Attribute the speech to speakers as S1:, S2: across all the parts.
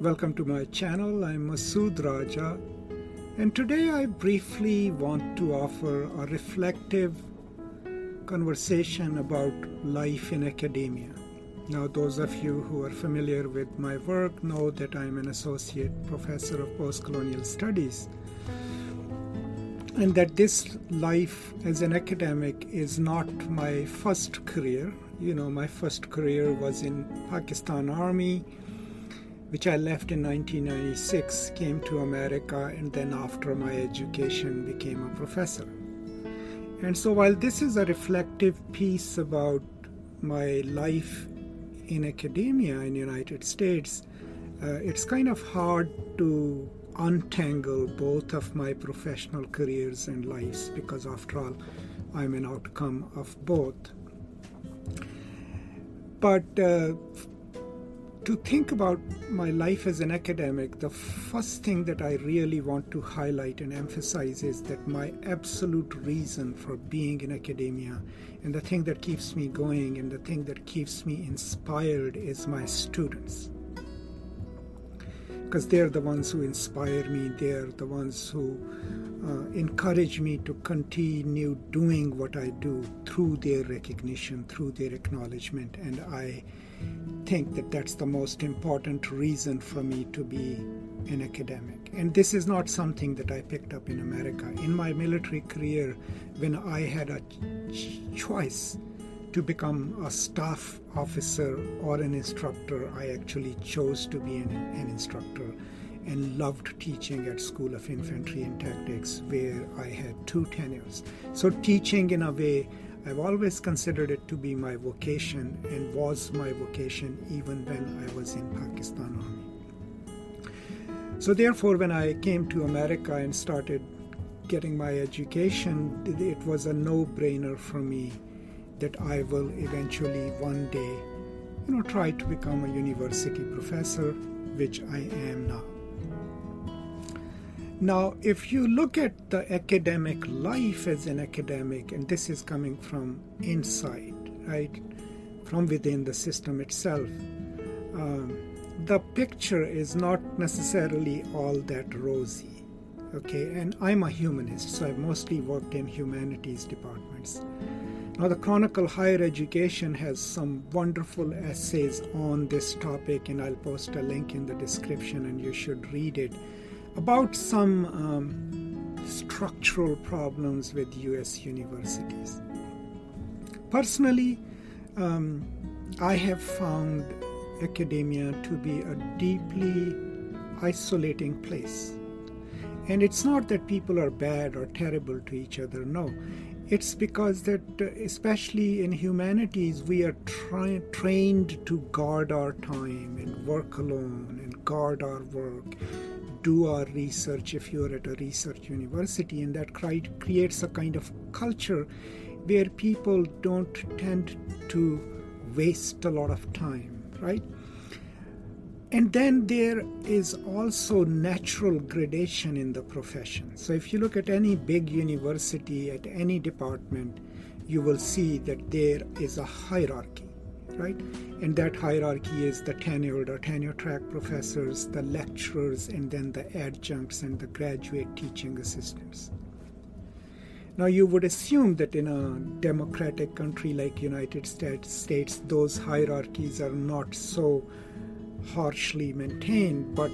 S1: Welcome to my channel. I'm Masood Raja, and today I briefly want to offer a reflective conversation about life in academia. Now, those of you who are familiar with my work know that I'm an associate professor of postcolonial studies, and that this life as an academic is not my first career. You know, my first career was in Pakistan Army which I left in 1996, came to America, and then after my education became a professor. And so, while this is a reflective piece about my life in academia in United States, uh, it's kind of hard to untangle both of my professional careers and lives because, after all, I'm an outcome of both. But uh, to think about my life as an academic, the first thing that I really want to highlight and emphasize is that my absolute reason for being in academia and the thing that keeps me going and the thing that keeps me inspired is my students. Because they're the ones who inspire me, they're the ones who uh, encourage me to continue doing what I do through their recognition, through their acknowledgement, and I think that that's the most important reason for me to be an academic. And this is not something that I picked up in America. In my military career, when I had a ch- choice to become a staff officer or an instructor, I actually chose to be an, an instructor and loved teaching at School of Infantry and Tactics, where I had two tenures. So, teaching in a way I've always considered it to be my vocation and was my vocation even when I was in Pakistan Army. So, therefore, when I came to America and started getting my education, it was a no brainer for me that I will eventually one day, you know, try to become a university professor, which I am now. Now, if you look at the academic life as an academic, and this is coming from inside, right, from within the system itself, um, the picture is not necessarily all that rosy. Okay, and I'm a humanist, so I've mostly worked in humanities departments. Now, the Chronicle Higher Education has some wonderful essays on this topic, and I'll post a link in the description, and you should read it about some um, structural problems with US universities. Personally, um, I have found academia to be a deeply isolating place. And it's not that people are bad or terrible to each other, no. It's because that, uh, especially in humanities, we are tra- trained to guard our time and work alone and guard our work do our research if you're at a research university, and that creates a kind of culture where people don't tend to waste a lot of time, right? And then there is also natural gradation in the profession. So if you look at any big university, at any department, you will see that there is a hierarchy right? And that hierarchy is the tenured or tenure track professors, the lecturers, and then the adjuncts and the graduate teaching assistants. Now, you would assume that in a democratic country like United States, those hierarchies are not so harshly maintained, but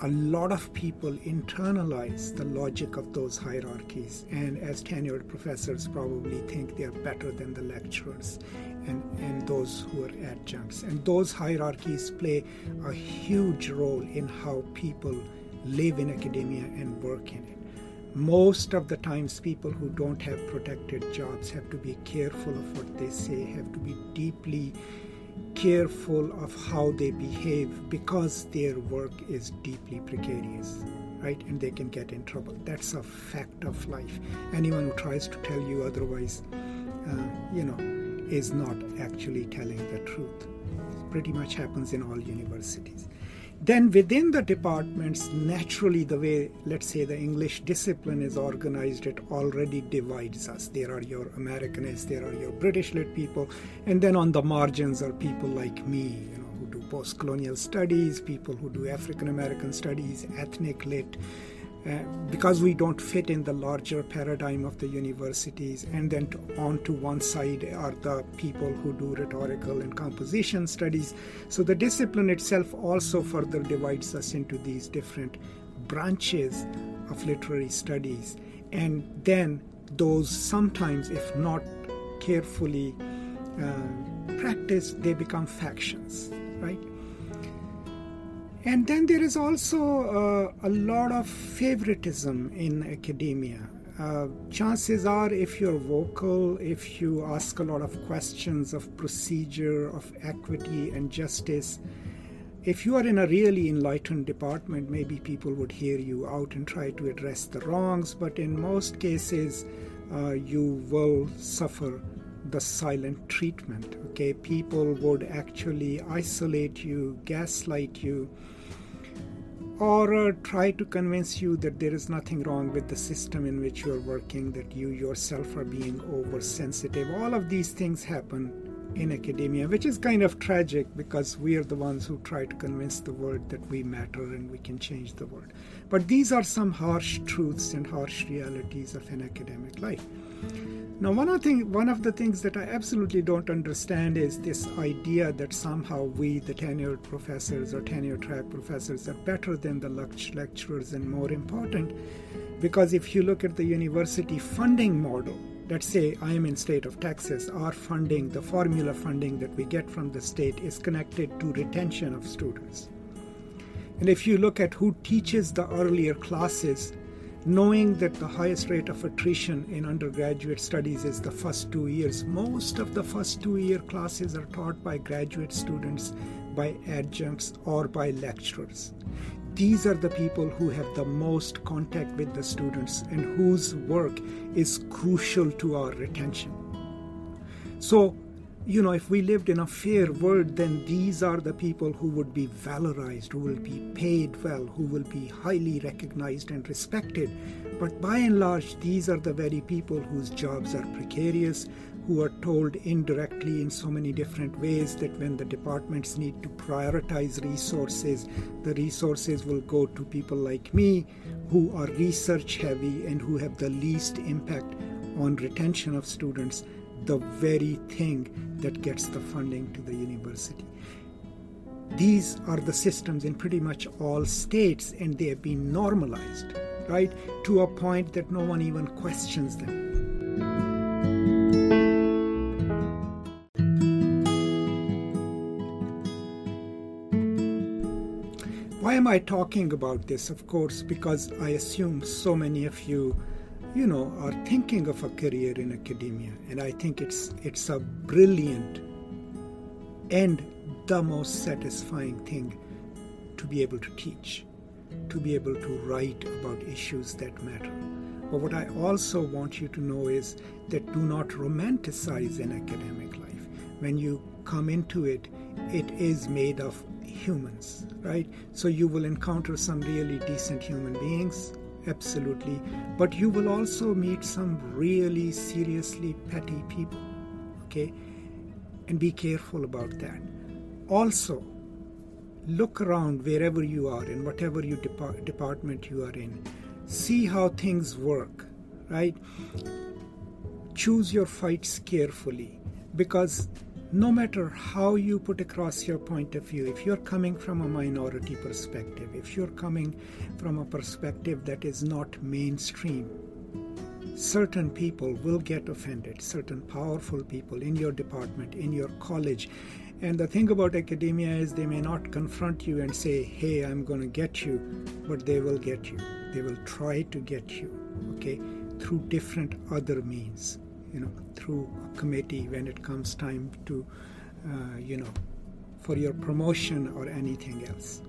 S1: a lot of people internalize the logic of those hierarchies. And as tenured professors probably think they're better than the lecturers and, and those who are adjuncts. And those hierarchies play a huge role in how people live in academia and work in it. Most of the times people who don't have protected jobs have to be careful of what they say have to be deeply careful of how they behave because their work is deeply precarious right? And they can get in trouble. That's a fact of life. Anyone who tries to tell you otherwise uh, you know is not actually telling the truth. It pretty much happens in all universities then within the departments, naturally, the way, let's say, the English discipline is organized, it already divides us. There are your Americanists, there are your British lit people, and then on the margins are people like me, you know, who do post colonial studies, people who do African American studies, ethnic lit, uh, because we don't fit in the larger paradigm of the universities. And then to, on to one side are the people who do rhetorical and composition studies. So the discipline itself also further divides us into these different branches of literary studies. And then those sometimes, if not carefully uh, practiced, they become factions, right? And then there is also uh, a lot of favoritism in academia. Uh, chances are, if you're vocal, if you ask a lot of questions of procedure, of equity and justice, if you are in a really enlightened department, maybe people would hear you out and try to address the wrongs, but in most cases, uh, you will suffer the silent treatment. Okay, people would actually isolate you, gaslight you, or uh, try to convince you that there is nothing wrong with the system in which you are working, that you yourself are being oversensitive. All of these things happen in academia, which is kind of tragic because we are the ones who try to convince the world that we matter and we can change the world. But these are some harsh truths and harsh realities of an academic life. Now, one of, thing, one of the things that I absolutely don't understand is this idea that somehow we, the tenured professors or tenure track professors, are better than the lecturers and more important. Because if you look at the university funding model, let's say I am in state of Texas, our funding, the formula funding that we get from the state is connected to retention of students. And if you look at who teaches the earlier classes, knowing that the highest rate of attrition in undergraduate studies is the first two years. Most of the first two year classes are taught by graduate students, by adjuncts, or by lecturers. These are the people who have the most contact with the students and whose work is crucial to our retention. So, you know, if we lived in a fair world, then these are the people who would be valorized, who will be paid well, who will be highly recognized and respected. But by and large, these are the very people whose jobs are precarious, who are told indirectly in so many different ways that when the departments need to prioritize resources, the resources will go to people like me who are research heavy and who have the least impact on retention of students the very thing that gets the funding to the university. These are the systems in pretty much all states, and they have been normalized, right, to a point that no one even questions them. Why am I talking about this? Of course, because I assume so many of you you know, are thinking of a career in academia. And I think it's it's a brilliant and the most satisfying thing to be able to teach, to be able to write about issues that matter. But what I also want you to know is that do not romanticize an academic life. When you come into it, it is made of humans, right? So you will encounter some really decent human beings, absolutely. But you will also meet some really seriously petty people, okay? And be careful about that. Also, look around wherever you are, in whatever you depart- department you are in. See how things work, right? Choose your fights carefully because no matter how you put across your point of view, if you're coming from a minority perspective, if you're coming from a perspective that is not mainstream, certain people will get offended, certain powerful people in your department, in your college. And the thing about academia is they may not confront you and say, hey, I'm going to get you, but they will get you. They will try to get you, okay, through different other means you know through a committee when it comes time to uh, you know for your promotion or anything else.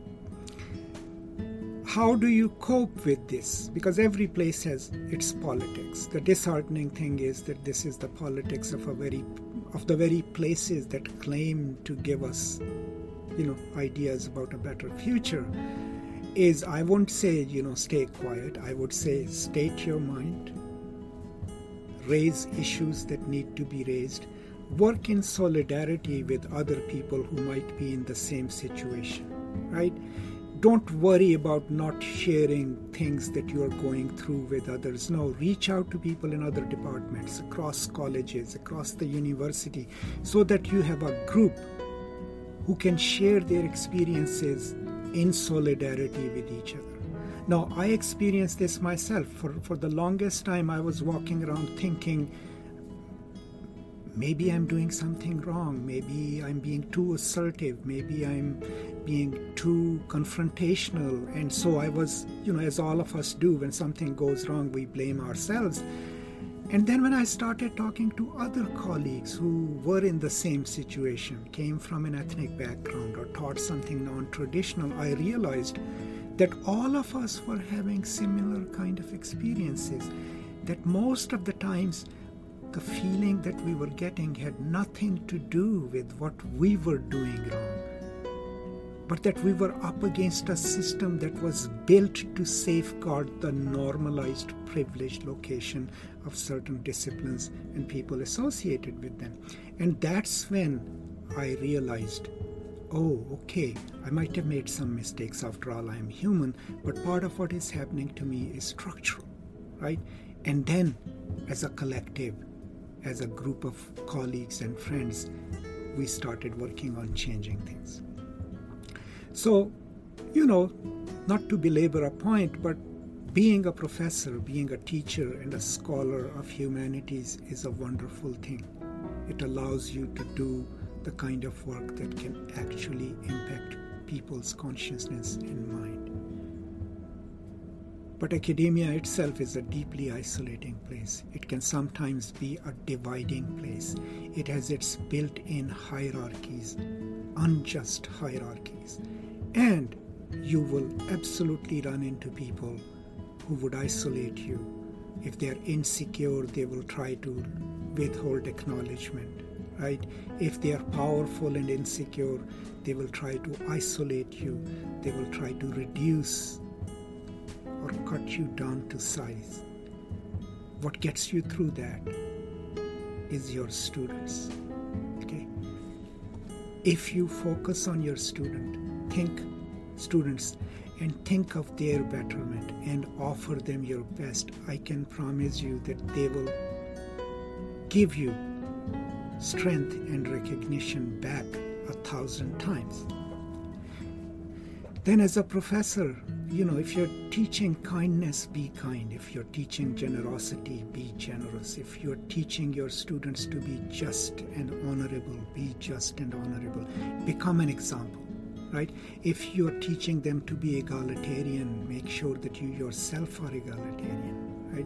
S1: How do you cope with this? Because every place has its politics. The disheartening thing is that this is the politics of a very of the very places that claim to give us you know ideas about a better future is i won't say you know stay quiet. I would say state your mind raise issues that need to be raised. work in solidarity with other people who might be in the same situation, right? Don't worry about not sharing things that you are going through with others. No, reach out to people in other departments, across colleges, across the university, so that you have a group who can share their experiences in solidarity with each other. Now, I experienced this myself. For, for the longest time, I was walking around thinking, maybe I'm doing something wrong. Maybe I'm being too assertive. Maybe I'm being too confrontational. And so I was, you know, as all of us do, when something goes wrong, we blame ourselves. And then when I started talking to other colleagues who were in the same situation, came from an ethnic background, or taught something non traditional, I realized that all of us were having similar kind of experiences. That most of the times, the feeling that we were getting had nothing to do with what we were doing wrong, but that we were up against a system that was built to safeguard the normalized privileged location of certain disciplines and people associated with them. And that's when I realized oh, okay, I might have made some mistakes. After all, I am human, but part of what is happening to me is structural, right? And then, as a collective, as a group of colleagues and friends, we started working on changing things. So, you know, not to belabor a point, but being a professor, being a teacher, and a scholar of humanities is a wonderful thing. It allows you to do the kind of work that can actually impact people's consciousness and mind. But academia itself is a deeply isolating place. It can sometimes be a dividing place. It has its built in hierarchies, unjust hierarchies. And you will absolutely run into people who would isolate you. If they are insecure, they will try to withhold acknowledgement right? If they are powerful and insecure, they will try to isolate you, they will try to reduce or cut you down to size. What gets you through that is your students. Okay? If you focus on your student, think students and think of their betterment and offer them your best, I can promise you that they will give you strength and recognition back a thousand times. Then, as a professor, you know, if you're teaching kindness, be kind. If you're teaching generosity, be generous. If you're teaching your students to be just and honorable, be just and honorable. Become an example, right? If you're teaching them to be egalitarian, make sure that you yourself are egalitarian, right?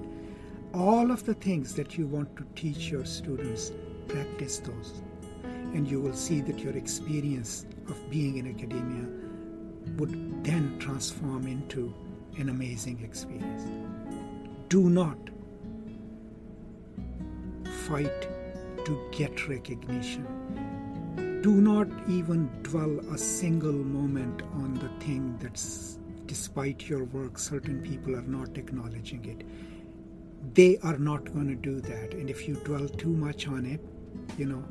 S1: All of the things that you want to teach your students practice those, and you will see that your experience of being in academia would then transform into an amazing experience. Do not fight to get recognition. Do not even dwell a single moment on the thing that's, despite your work, certain people are not acknowledging it. They are not going to do that. And if you dwell too much on it, you know,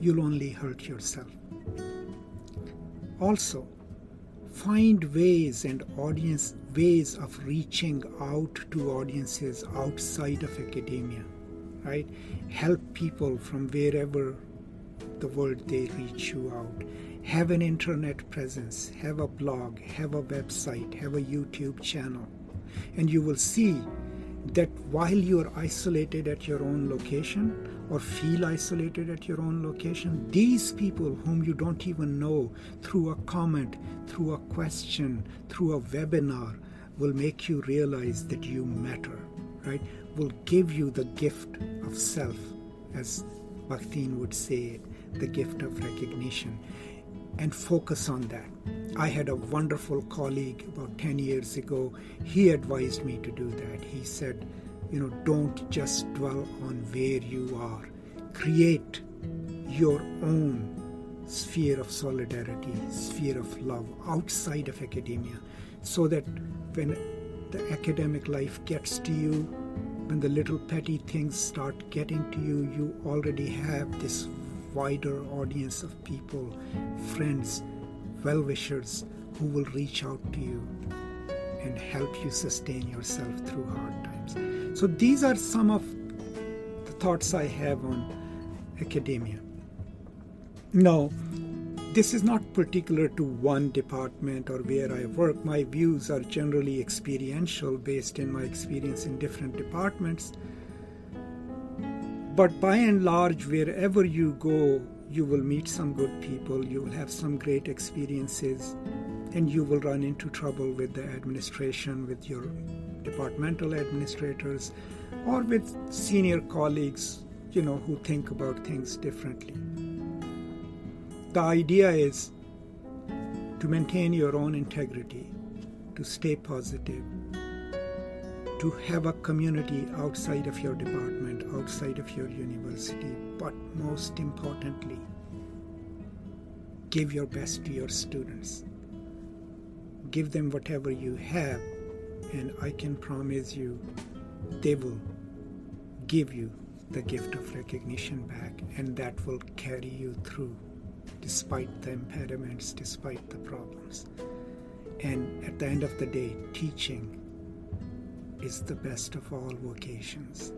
S1: you'll only hurt yourself. Also, find ways and audience ways of reaching out to audiences outside of academia, right? Help people from wherever the world they reach you out. Have an internet presence, have a blog, have a website, have a YouTube channel, and you will see that while you are isolated at your own location, or feel isolated at your own location, these people whom you don't even know, through a comment, through a question, through a webinar, will make you realize that you matter, right? Will give you the gift of self, as Bakhtin would say it, the gift of recognition, and focus on that. I had a wonderful colleague about 10 years ago. He advised me to do that. He said, you know, don't just dwell on where you are. Create your own sphere of solidarity, sphere of love outside of academia, so that when the academic life gets to you, when the little petty things start getting to you, you already have this wider audience of people, friends, well wishers who will reach out to you and help you sustain yourself through hard times. So, these are some of the thoughts I have on academia. Now, this is not particular to one department or where I work. My views are generally experiential based in my experience in different departments. But by and large, wherever you go, you will meet some good people, you will have some great experiences, and you will run into trouble with the administration, with your departmental administrators, or with senior colleagues, you know, who think about things differently. The idea is to maintain your own integrity, to stay positive, to have a community outside of your department, outside of your university, but most importantly, give your best to your students. Give them whatever you have, and I can promise you they will give you the gift of recognition back, and that will carry you through despite the impediments, despite the problems. And at the end of the day, teaching is the best of all vocations.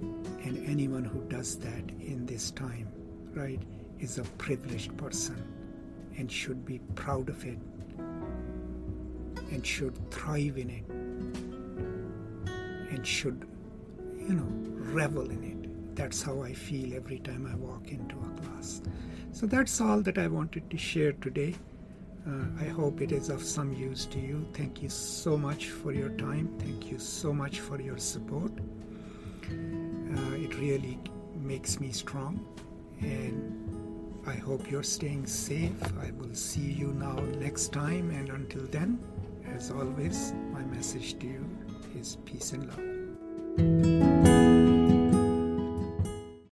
S1: And anyone who does that in this time, right, is a privileged person and should be proud of it and should thrive in it and should, you know, revel in it. That's how I feel every time I walk into a class. So that's all that I wanted to share today. Uh, I hope it is of some use to you. Thank you so much for your time. Thank you so much for your support. Really makes me strong. And I hope you're staying safe. I will see you now next time. And until then, as always, my message to you is peace and love.